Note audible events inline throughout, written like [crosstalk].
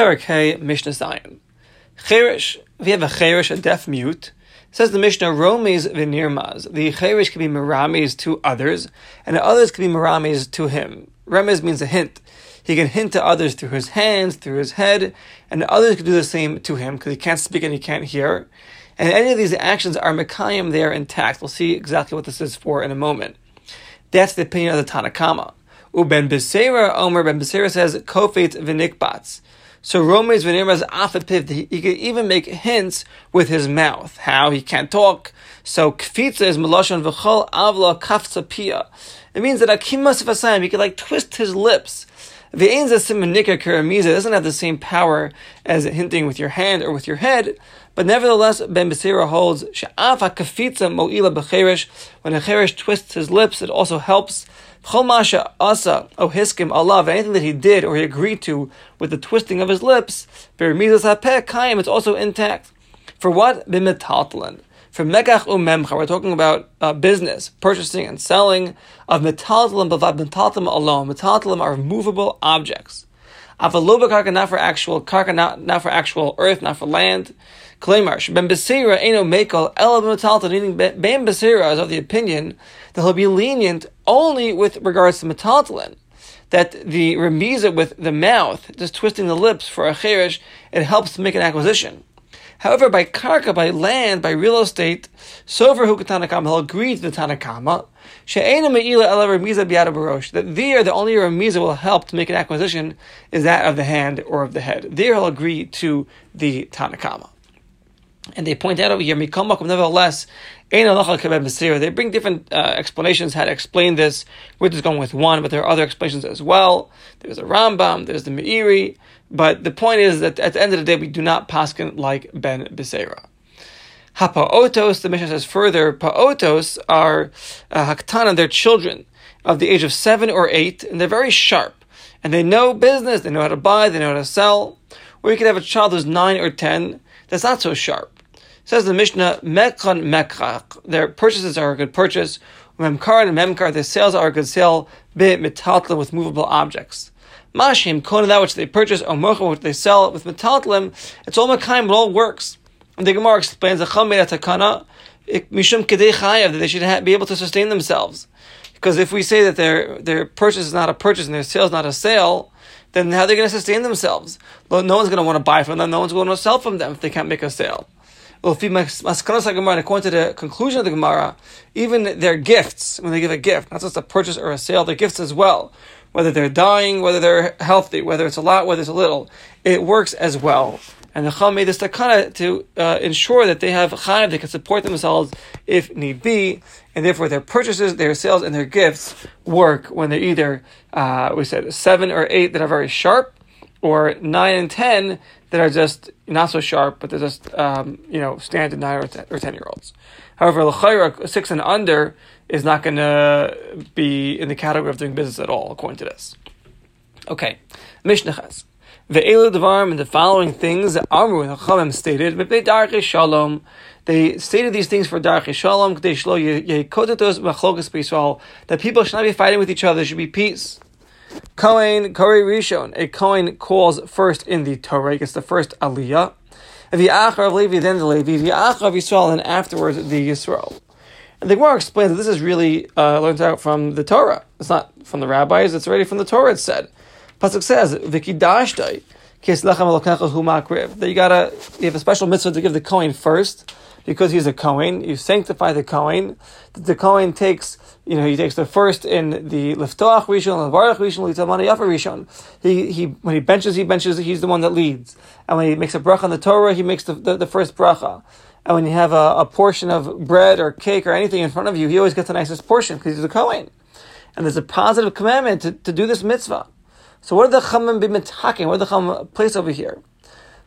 Parakeh Mishnah Zion. Cherish, if you have a cherish, a deaf mute, says the Mishnah, Romes v'nirmaz. The cherish can be miramis to others, and the others can be miramis to him. Remez means a hint. He can hint to others through his hands, through his head, and others can do the same to him because he can't speak and he can't hear. And any of these actions are Mekayim, they are intact. We'll see exactly what this is for in a moment. That's the opinion of the Tanakama. Uben Besera, Omer Ben Besera says, Kofet v'nikbats. So Romes v'nirmas afapiv, he could even make hints with his mouth. How? He can't talk. So kfitza is melashon v'chol avla kafza pia. It means that akimas v'asayim, he can like twist his lips. The ain's simonika karamiza doesn't have the same power as hinting with your hand or with your head, but nevertheless, Ben Besira holds she'af hakafitza mo'ila b'cherish. When a cherish twists his lips, it also helps. Chomasha asa ohiskim Allah, anything that he did or he agreed to with the twisting of his lips, berimizas hapeh kayim, it's also intact. For what? B'metaltalan for mekach umemcha, we're talking about uh, business, purchasing and selling of metaltalim, bavad metaltalim alone. Metaltalim are movable objects. Avaloba karka, not for actual karka, not, not for actual earth, not for land. Klaimar, ben besira eno mekel ela metaltalim, meaning ben besira is of the opinion that he'll be lenient only with regards to metaltalim that the remiza with the mouth, just twisting the lips for a cherish, it helps to make an acquisition. However, by karka, by land, by real estate, sover hu Tanakama, he'll agree to the Tanakama, that there the only remiza will help to make an acquisition is that of the hand or of the head. There he'll agree to the Tanakama. And they point out over here, nevertheless, they bring different uh, explanations how to explain this. We're just going with one, but there are other explanations as well. There's a Rambam, there's the Meiri, but the point is that at the end of the day, we do not paskin like Ben Bisera. Hapa'otos, the Mishnah says further, pa'otos are uh, haktana, they're children of the age of seven or eight, and they're very sharp. And they know business, they know how to buy, they know how to sell. Or you could have a child who's nine or ten that's not so sharp. Says the Mishnah, Mekhan Mekrach. Their purchases are a good purchase. Memkar and Memkar, their sales are a good sale. Bit metatlim with movable objects. Mashim, kona that which they purchase, or mocha which they sell with metatlim, it's all mekayim, it all works. And the Gemara explains the Chamei Takana, Mishum Kedei Chayav, that they should be able to sustain themselves. Because if we say that their their purchase is not a purchase and their sale is not a sale, then how are they going to sustain themselves? No one's going to want to buy from them, no one's going to sell from them if they can't make a sale. Well, if according to the conclusion of the Gemara, even their gifts, when they give a gift, not just a purchase or a sale, their gifts as well, whether they're dying, whether they're healthy, whether it's a lot, whether it's a little, it works as well. And the Chacham made this takana to uh, ensure that they have chayav, they can support themselves if need be, and therefore their purchases, their sales, and their gifts work when they're either, uh, we said, seven or eight that are very sharp, or nine and ten that are just not so sharp, but they're just um, you know standard nine or ten, or ten year olds. However, l'chayra six and under is not going to be in the category of doing business at all, according to this. Okay, Mishnah has. Ve'elu devarim and the following things Amru and Chachamim stated, Shalom. They stated these things for Darche Shalom, that people should not be fighting with each other, there should be peace. Kohen, Kori Rishon, a Kohen calls first in the Torah, gets the first Aliyah. V'achar of Levi, then the Levi, v'achar of Yisrael, and afterwards the Yisrael. And the Gemara explains that this is really uh, learned out from the Torah. It's not from the rabbis, it's already from the Torah, it's said. Pasuk says, V'kidashtai, Kis lechem hu makriv. That you gotta, you have a special mitzvah to give the Kohen first, because he's a Kohen. You sanctify the Kohen. The Kohen takes you know, he takes the first in the liftoach rishon, levarach rishon, litamana yafa rishon. He he when he benches, he benches. He's the one that leads. And when he makes a bracha on the Torah, he makes the, the, the first bracha. And when you have a, a, portion of bread or cake or anything in front of you, he always gets the nicest portion because he's a kohen. And there's a positive commandment to, to do this mitzvah. So what are the chamim be mitaking? What are the chamim place over here?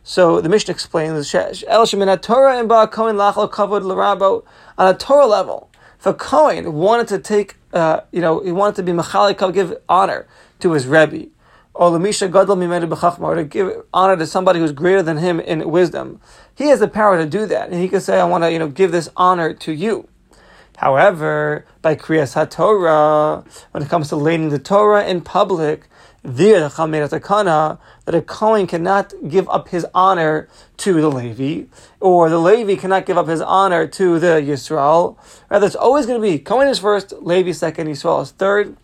So the mission explains, El Torah and Ba Lachal Kavod Larabo on a Torah level. If a Kohen wanted to take, uh, you know, he wanted to be Machalik, give honor to his Rebbe, or Lamisha Gadol to give honor to somebody who's greater than him in wisdom, he has the power to do that. And he can say, I want to, you know, give this honor to you. However, by Kriyas HaTorah, when it comes to learning the Torah in public, There, that a Kohen cannot give up his honor to the Levi, or the Levi cannot give up his honor to the Yisrael. Rather, it's always going to be Kohen is first, Levi second, Yisrael is third.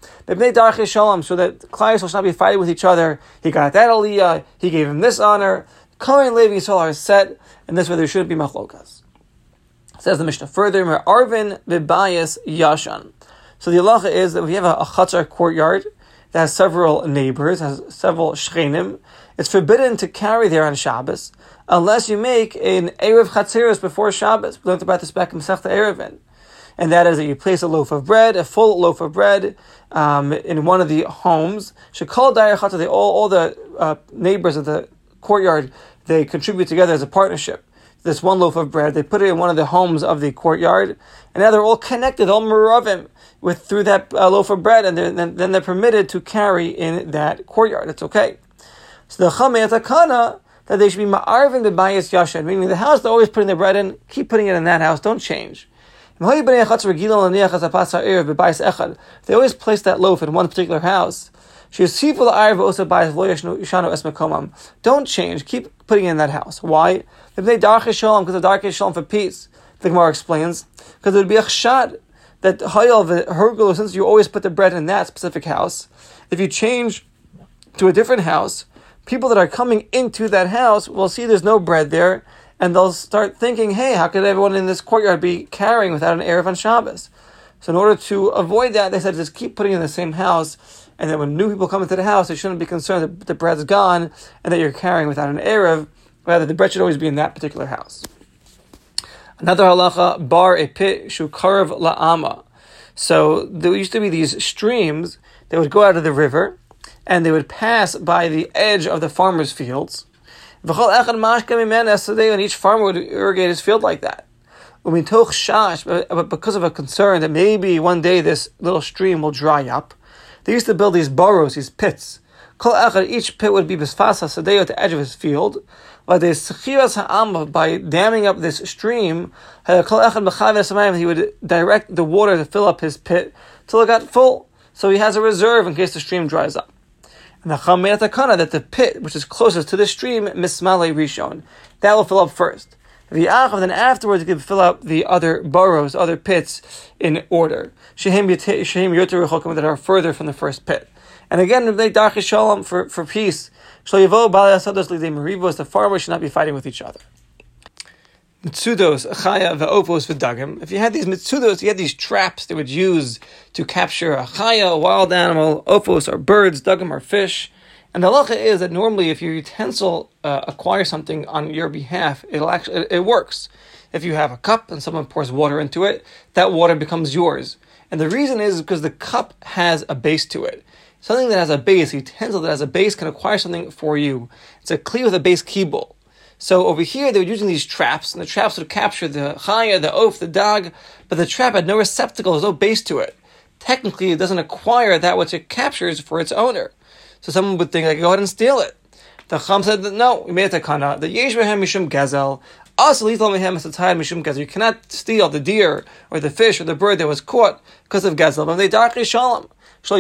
Shalom, so that Klai should not be fighting with each other. He got that Aliyah, he gave him this honor. Kohen, Levi, Yisrael are set, and this way there shouldn't be machlokas. Says the Mishnah further, Arvin Bibayas Yashan. So the halacha is that we have a, a courtyard that has several neighbors, has several shchenim. It's forbidden to carry there on Shabbos unless you make an erev chatzeros before Shabbos. We learned about this back in Masechta Erevin. And that is that you place a loaf of bread, a full loaf of bread, um, in one of the homes. Shekol Dayar they all, all the uh, neighbors of the courtyard, they contribute together as a partnership this one loaf of bread. They put it in one of the homes of the courtyard, and now they're all connected, all muravim, with through that uh, loaf of bread, and then, then they're permitted to carry in that courtyard. It's okay. So the chametz that they should be ma'arvin the bayis yashan, meaning the house they're always putting their bread in, keep putting it in that house, don't change. They always place that loaf in one particular house. Don't change. Keep putting it in that house. Why? Because the dark shalom for peace. The Gemara explains because it would be a chshad that hayal hergul since you always put the bread in that specific house. If you change to a different house, people that are coming into that house will see there's no bread there, and they'll start thinking, "Hey, how could everyone in this courtyard be carrying without an erev on Shabbos?" So in order to avoid that, they said just keep putting in the same house and that when new people come into the house, they shouldn't be concerned that the bread's gone and that you're carrying without an Erev. Rather, the bread should always be in that particular house. Another halacha, bar a pit shukarav la'ama. So there used to be these streams that would go out of the river and they would pass by the edge of the farmer's fields. And each farmer would irrigate his field like that. But because of a concern that maybe one day this little stream will dry up, they used to build these burrows, these pits. Each pit would be bisfasa sadeo at the edge of his field. But the sechiras ha'am by damming up this stream, he would direct the water to fill up his pit till it got full. So he has a reserve in case the stream dries up. And the Cham that the pit, which is closest to the stream, mismale rishon, that will fill up first. The Achav, then afterwards, can fill up the other burrows, other pits in order. Shehem that are further from the first pit. And again, they Darche Shalom for, for peace. The farmers should not be fighting with each other. Mitsudos, Chaya, Ve'opos. If you had these mitsudos, you had these traps they would use to capture a Chaya, a wild animal, Opos or birds, Dagim or fish. And the halacha is that normally, if your utensil uh, acquires something on your behalf, it'll actually it, it, works. If you have a cup and someone pours water into it, that water becomes yours. And the reason is because the cup has a base to it. Something that has a base, a utensil that has a base, can acquire something for you. It's a kli with a base kibble. So over here, they were using these traps, and the traps would capture the chaya, the oaf, the dog, but the trap had no receptacle, there's no base to it. Technically, it doesn't acquire that which it captures for its owner. So someone would think, like, go ahead and steal it. The Cham said that no, we made a takana. The yesh mishum gazel. Us lethal mehem mishum gazel. You cannot steal the deer or the fish or the bird that was caught because of gazel. But they darkly shalom. There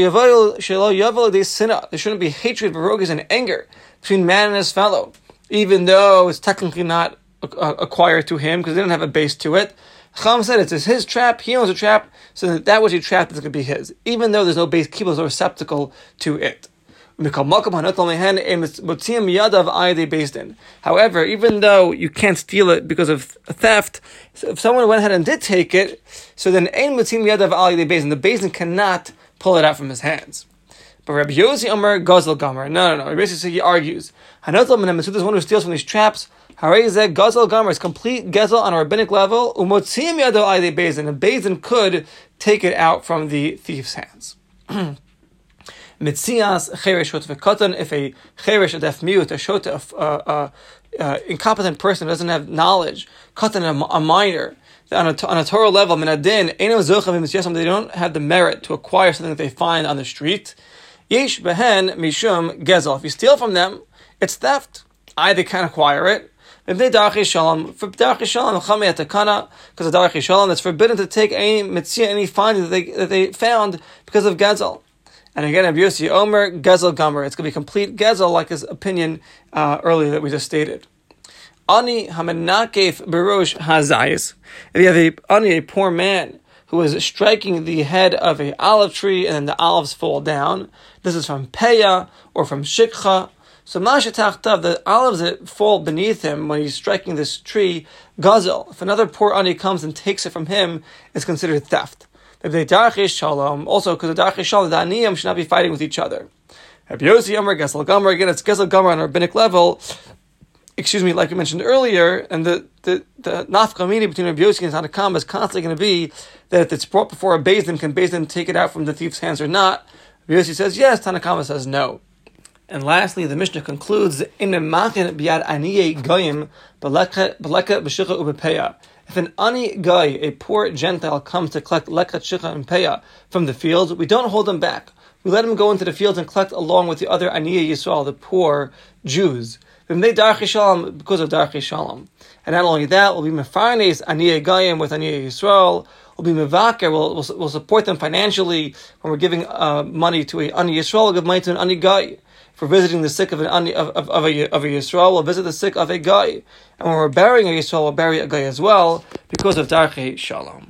shouldn't be hatred, barogas, and anger between man and his fellow, even though it's technically not uh, acquired to him because they don't have a base to it. Cham said it's his trap, he owns a trap, so that, that which he trapped is going to be his, even though there's no base, keep no receptacle to it. However, even though you can't steal it because of theft, if someone went ahead and did take it, so then. The basin cannot pull it out from his hands. But Rabbi Yossi Omer Gozel Gomer. No, no, no. Basically, he argues. Hanotel Menem is one who steals from these traps. Harezeh Gozel Gomer is complete gezel on a rabbinic level. Umotzim yadav ali de bezin. And bezin could take it out from the thief's hands. [clears throat] mitzias cheresh v'katan. If a cheresh, a deaf mute, a shota, a, a, incompetent person doesn't have knowledge, katan, a, a minor, on a, on a Torah level, minadin, they don't have the merit to acquire something that they find on the street. Behen mishum gezel. If you steal from them, it's theft. I they can't acquire it. If they darchi shalom, because darchi shalom, it's forbidden to take any mitzvah, any finding that they that they found because of gezel. And again, Rabbi Yossi Omer, Gezel Gomer. It's going to be complete Gezel, like his opinion uh, earlier that we just stated. Ani hamenakef berosh hazayis. If you have a ani, a poor man who is striking the head of a olive tree and then the olives fall down, this is from peya or from shikha. So mashatachtav, the olives that fall beneath him when he's striking this tree, gazel. If another poor ani comes and takes it from him, it's considered theft. They shalom, also because the darchish shalom, the aniyim should not be fighting with each other. Rabbi Yossi Gesel Gomer, again, it's Gesel Gomer on a rabbinic level, excuse me, like I mentioned earlier, and the the, the nafkamini between Rabbi Yossi and Tanakam is constantly going to be that if it's brought before a Din, can Din take it out from the thief's hands or not? Rabbi Yossi says yes, Tanakama says no. And lastly, the Mishnah concludes in machin biad aniye goyim beleka b'shicha ubepeya. If an ani guy, a poor Gentile, comes to collect lekat shicha and peya from the field, we don't hold him back. We let him go into the fields and collect along with the other aniye Yisrael, the poor Jews because of Darchi Shalom. And not only that, we'll be Mefarnes Aniyah Gayim with Aniyah Yisrael. We'll be Mevaker, we'll, we'll, we'll, support them financially when we're giving uh, money to a Ani Yisrael, we'll give money to an Ani Guy. For visiting the sick of, an of, of, of, a, of a Yisrael, we'll visit the sick of a Guy. And when we're burying a Yisrael, we'll bury a Guy as well because of Darchi Shalom.